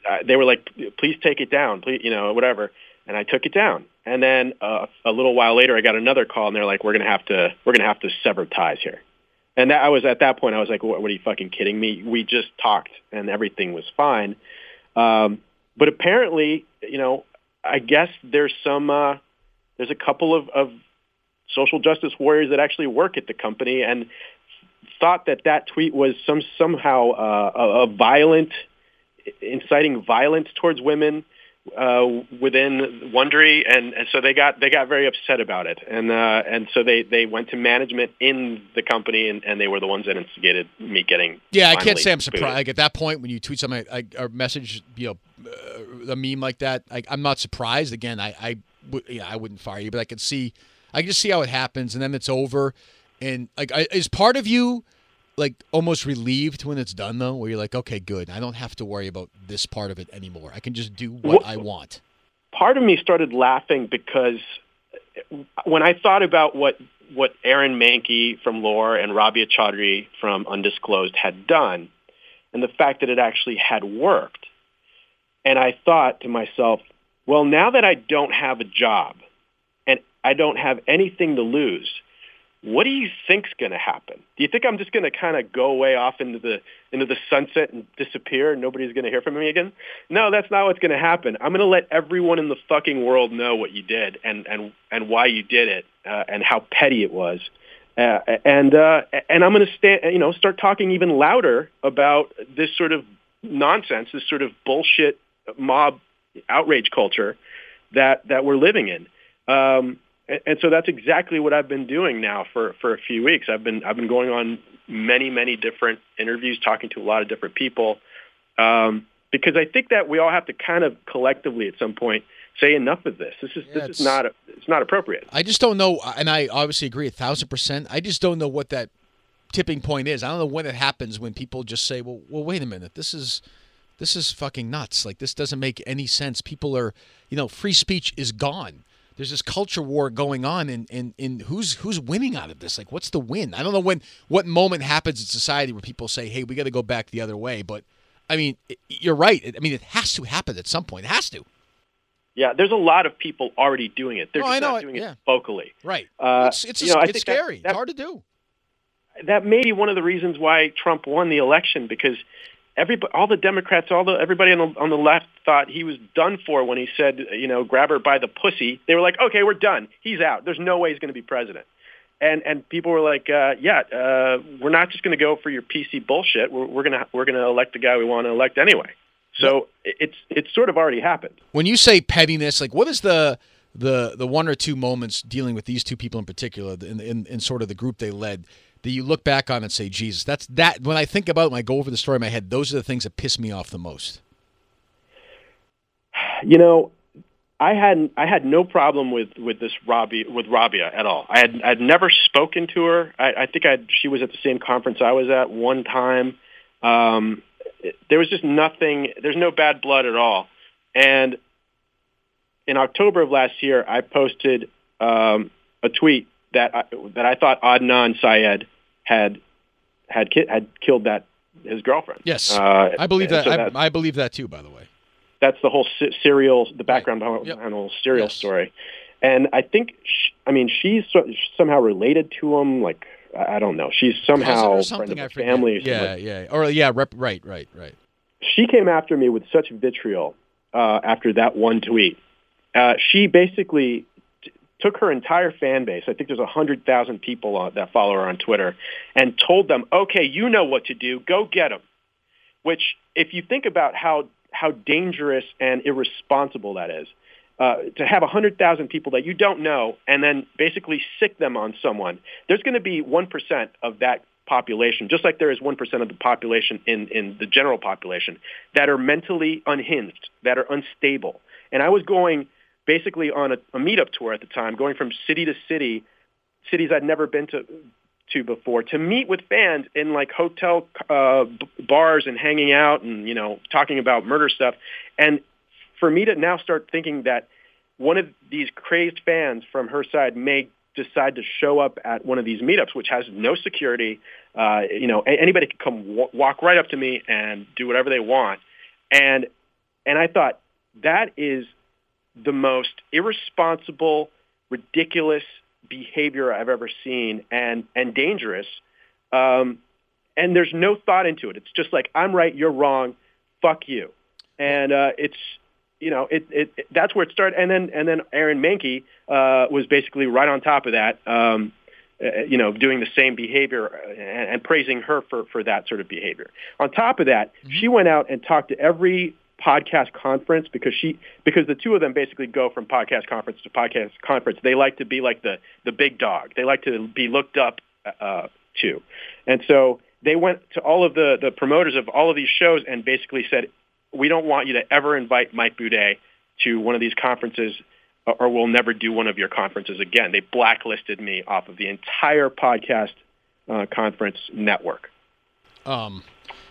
uh, they were like, "Please take it down, please," you know, whatever. And I took it down. And then uh, a little while later, I got another call, and they're like, "We're gonna have to we're gonna have to sever ties here." And that I was at that point, I was like, "What, what are you fucking kidding me? We just talked, and everything was fine." Um, but apparently, you know, I guess there's some uh, there's a couple of, of social justice warriors that actually work at the company and thought that that tweet was some somehow uh, a, a violent, inciting violence towards women uh, within Wondery, and, and so they got they got very upset about it, and uh, and so they, they went to management in the company, and, and they were the ones that instigated me getting. Yeah, I can't say I'm surprised. Like at that point, when you tweet something like, or message, you know, uh, a meme like that, like I'm not surprised. Again, I, I, would, yeah, I wouldn't fire you, but I can see, I can just see how it happens, and then it's over. And like, I, is part of you like almost relieved when it's done though, where you're like, okay, good, I don't have to worry about this part of it anymore. I can just do what Wh- I want. part of me started laughing because when I thought about what what Aaron Mahnke from Lore and Rabia Chaudry from Undisclosed had done, and the fact that it actually had worked, and I thought to myself, well, now that I don't have a job and I don't have anything to lose, what do you think's going to happen? Do you think I'm just going to kind of go away off into the into the sunset and disappear and nobody's going to hear from me again? No, that's not what's going to happen. I'm going to let everyone in the fucking world know what you did and and and why you did it uh, and how petty it was. Uh, and uh, and I'm going to stand, you know, start talking even louder about this sort of nonsense, this sort of bullshit mob outrage culture that that we're living in. Um, and, and so that's exactly what I've been doing now for, for a few weeks. I've been I've been going on many many different interviews, talking to a lot of different people, um, because I think that we all have to kind of collectively at some point say enough of this. This is Yeah, this is not it's not appropriate. I just don't know, and I obviously agree a thousand percent. I just don't know what that tipping point is. I don't know when it happens when people just say, "Well, well, wait a minute, this is this is fucking nuts. Like this doesn't make any sense." People are, you know, free speech is gone. There's this culture war going on, and and, and who's who's winning out of this? Like, what's the win? I don't know when what moment happens in society where people say, "Hey, we got to go back the other way." But I mean, you're right. I mean, it has to happen at some point. It has to. Yeah, there's a lot of people already doing it. They're Oh, just I know not it, doing yeah. it vocally. Right. Uh, it's it's, you know, it's think that- scary. that- it's hard to do. that may be one of the reasons why Trump won the election because everybody, all the Democrats, all the everybody on the on the left thought he was done for when he said, you know, grab her by the pussy. They were like, okay, we're done. He's out. There's no way he's going to be president. And and people were like, uh, yeah, uh, we're not just going to go for your PC bullshit. We're, we're gonna we're gonna elect the guy we want to elect anyway. So it's it's sort of already happened. When you say pettiness, like what is the the the one or two moments dealing with these two people in particular in in, in sort of the group they led that you look back on and say, Jesus, that's that. When I think about it, when I go over the story in my head, those are the things that piss me off the most. You know, I had I had no problem with with this Robbie with Rabia at all. I had I'd never spoken to her. I, I think I she was at the same conference I was at one time. Um, there was just nothing. There's no bad blood at all. And in October of last year, I posted um, a tweet that I, that I thought Adnan Syed had had ki- had killed that his girlfriend. Yes, uh, I believe that. So I, I, believe that too. By the way, that's the whole serial, the background right. behind yep. the whole serial yes. story. And I think, she, I mean, she's so, somehow related to him. Like, I don't know. She's somehow friend of family. Yeah, yeah, or yeah, rep, right, right, right. She came after me with such vitriol uh, after that one tweet. Uh, she basically took her entire fan base, I think there's 100,000 people uh, that follow her on Twitter, and told them, okay, you know what to do. Go get them. Which, if you think about how, how dangerous and irresponsible that is, uh, to have 100,000 people that you don't know and then basically sick them on someone, there's going to be 1% of that population, just like there is 1% of the population in, in the general population, that are mentally unhinged, that are unstable. And I was going basically on a, a meetup tour at the time, going from city to city, cities I'd never been to to before, to meet with fans in like hotel uh, b- bars and hanging out and you know talking about murder stuff, and for me to now start thinking that one of these crazed fans from her side may decide to show up at one of these meetups, which has no security. Uh, you know, anybody could come w- walk right up to me and do whatever they want. And and I thought that is the most irresponsible, ridiculous behavior I've ever seen and, and dangerous. Um, and there's no thought into it. It's just like, I'm right, you're wrong, fuck you. And uh, it's, you know, it, it, it, that's where it started. And then, and then Aaron Mahnke uh, was basically right on top of that, um, uh, you know, doing the same behavior and, and praising her for, for that sort of behavior. On top of that, mm-hmm. she went out and talked to every podcast conference because she because the two of them basically go from podcast conference to podcast conference. They like to be like the the big dog. They like to be looked up uh, to, and so they went to all of the the promoters of all of these shows and basically said, "We don't want you to ever invite Mike Boudet to one of these conferences." Or we'll never do one of your conferences again. They blacklisted me off of the entire podcast uh, conference network. Um,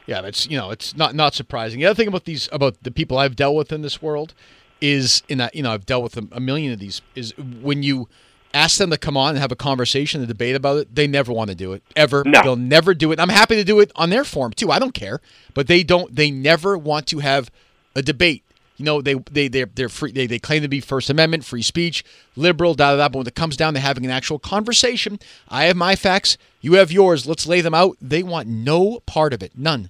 yeah, that's you know, it's not not surprising. The other thing about these about the people I've dealt with in this world is in that you know I've dealt with a, a million of these is when you ask them to come on and have a conversation, a debate about it, they never want to do it ever. No. They'll never do it. I'm happy to do it on their form too. I don't care, but they don't. They never want to have a debate. You know, they they they're, they're free. They, they claim to be First Amendment, free speech, liberal, da da da. But when it comes down to having an actual conversation, I have my facts, you have yours. Let's lay them out. They want no part of it, none.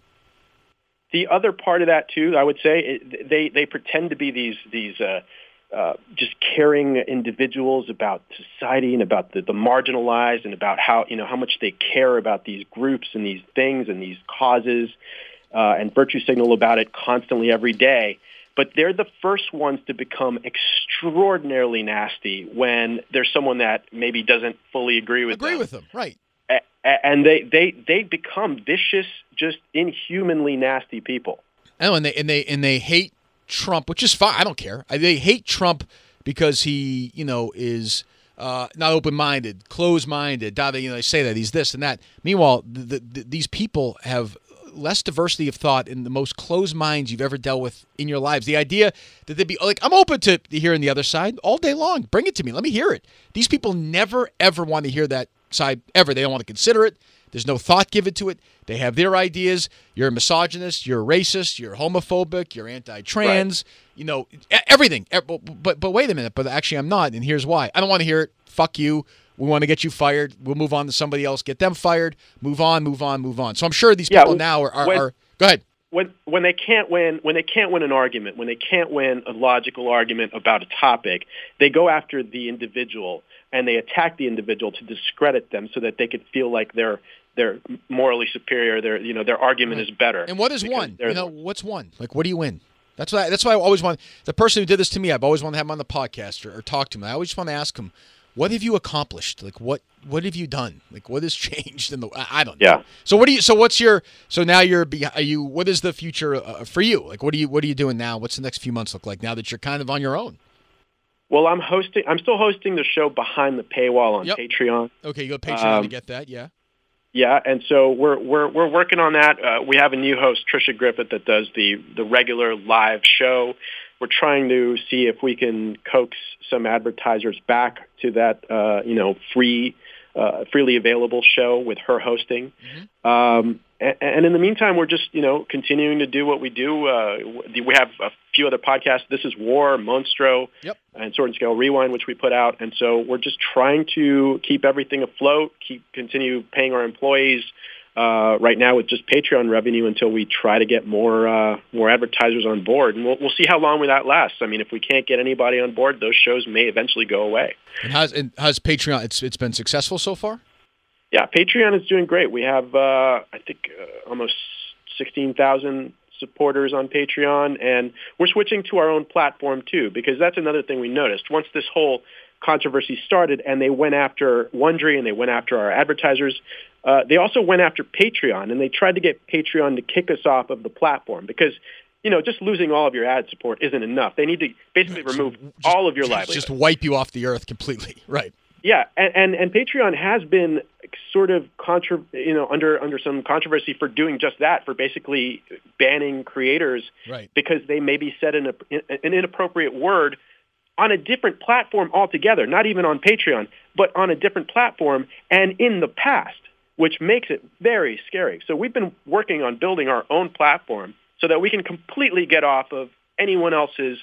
The other part of that too, I would say, they they pretend to be these these uh, uh, just caring individuals about society and about the, the marginalized and about how you know how much they care about these groups and these things and these causes uh, and virtue signal about it constantly every day. But they're the first ones to become extraordinarily nasty when there's someone that maybe doesn't fully agree with agree them. with them, right? And they they they become vicious, just inhumanly nasty people. Oh, and they and they and they hate Trump, which is fine. I don't care. They hate Trump because he, you know, is uh, not open-minded, closed-minded. You know, they say that he's this and that. Meanwhile, the, the, these people have less diversity of thought in the most closed minds you've ever dealt with in your lives. The idea that they'd be like, I'm open to hearing the other side all day long. Bring it to me. Let me hear it. These people never ever want to hear that side ever. They don't want to consider it. There's no thought given to it. They have their ideas. You're a misogynist. You're a racist. You're homophobic. You're anti-trans. Right. You know everything. But but wait a minute. But actually, I'm not. And here's why. I don't want to hear it. Fuck you. We want to get you fired. We'll move on to somebody else. Get them fired. Move on. Move on. Move on. So I'm sure these people when- now are, are, when- are. Go ahead. when when they can't win when they can't win an argument when they can't win a logical argument about a topic they go after the individual and they attack the individual to discredit them so that they could feel like they're they're morally superior their you know their argument is better And what is one? You know, what's one? Like, what do you win? That's why. That's why I always want the person who did this to me. I've always wanted to have him on the podcast or, or talk to him. I always just want to ask him, what have you accomplished? Like, what what have you done? Like, what has changed in the? I, I don't know. Yeah. So what do you? So what's your? So now you're. Are you? What is the future uh, for you? Like, what are you? What are you doing now? What's the next few months look like now that you're kind of on your own? Well i'm hosting i'm still hosting the show behind the paywall on Yep. patreon Okay, you go to Patreon to Um, get that. Yeah. Yeah, and so we're we're we're working on that. Uh, we have a new host, Trisha Griffith, that does the the regular live show. We're trying to see if we can coax some advertisers back to that uh, you know free uh, freely available show with her hosting. Um, and, and in the meantime, we're just you know continuing to do what we do. Uh, we have a few other podcasts. This is War, Monstro, Yep. and Sword and Scale Rewind, which we put out. And so we're just trying to keep everything afloat, keep continue paying our employees. Uh, right now with just Patreon revenue until we try to get more uh, more advertisers on board, and we'll we'll see how long that lasts. I mean, if we can't get anybody on board, those shows may eventually go away. And how's and how's Patreon? It's it's been successful so far. Yeah, Patreon is doing great. We have, uh, I think, uh, almost 16,000 supporters on Patreon, and we're switching to our own platform too, because that's another thing we noticed. Once this whole controversy started and they went after Wondery and they went after our advertisers, uh, they also went after Patreon, and they tried to get Patreon to kick us off of the platform because you know, just losing all of your ad support isn't enough. They need to basically remove Just- all of your just- livelihood. Just wipe you off the earth completely. Right. Yeah, and, and and Patreon has been sort of contra, you know, under under some controversy for doing just that, for basically banning creators Right. because they maybe said an an inappropriate word on a different platform altogether, not even on Patreon, but on a different platform and in the past, which makes it very scary. So we've been working on building our own platform so that we can completely get off of anyone else's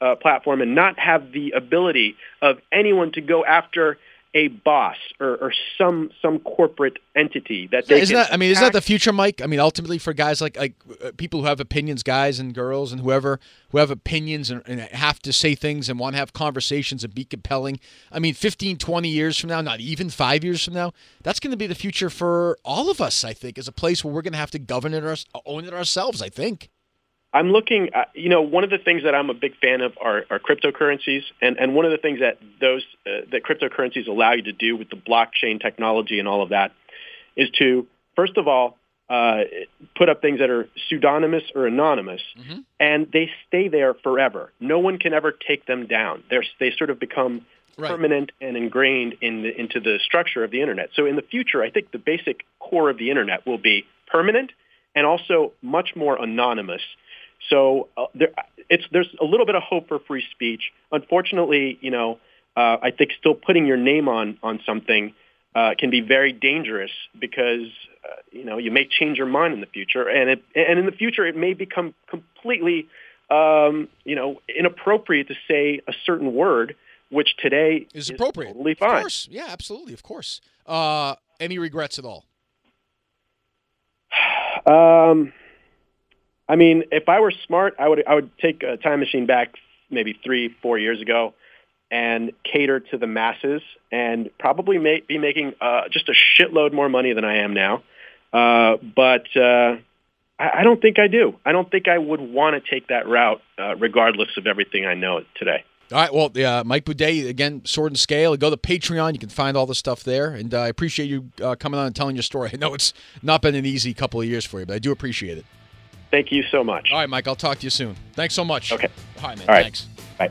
uh, platform and not have the ability of anyone to go after a boss or, or some some corporate entity that they isn't that? I mean, isn't that the future, Mike? I mean, ultimately for guys like like uh, people who have opinions, guys and girls, and whoever who have opinions and, and have to say things and want to have conversations and be compelling. I mean, 15, 20 years from now, not even five years from now, that's going to be the future for all of us. I think, as a place where we're going to have to govern it, our, own it ourselves. I think. I'm looking, uh, you know, one of the things that I'm a big fan of are, are cryptocurrencies, and, and one of the things that those uh, that cryptocurrencies allow you to do with the blockchain technology and all of that is to, first of all, uh, put up things that are pseudonymous or anonymous, Mhm. and they stay there forever. No one can ever take them down. They're, they sort of become Right. permanent and ingrained in the, into the structure of the internet. So in the future, I think the basic core of the internet will be permanent and also much more anonymous. So uh, there, it's there's a little bit of hope for free speech. Unfortunately, you know, uh, I think still putting your name on on something uh, can be very dangerous because uh, you know you may change your mind in the future, and it and in the future it may become completely um, you know inappropriate to say a certain word, which today Is appropriate. totally Of course. Yeah, absolutely. Of course. Uh, any regrets at all? Um, I mean, if I were smart, I would I would take a time machine back maybe three, four years ago, and cater to the masses, and probably ma- be making uh, just a shitload more money than I am now. Uh, but uh, I, I don't think I do. I don't think I would want to take that route, uh, regardless of everything I know today. All right. Well, yeah, Mike Boudet, again, Sword and Scale. Go to Patreon. You can find all the stuff there. And uh, I appreciate you uh, coming on and telling your story. I know it's not been an easy couple of years for you, but I do appreciate it. Thank you so much. All right, Mike, I'll talk to you soon. Thanks so much. Okay. All right, man. All right. Thanks. Bye.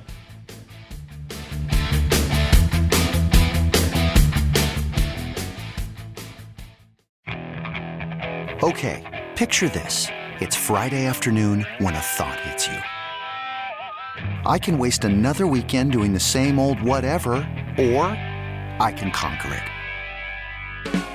Okay, picture this. It's Friday afternoon when a thought hits you. I can waste another weekend doing the same old whatever, or I can conquer it.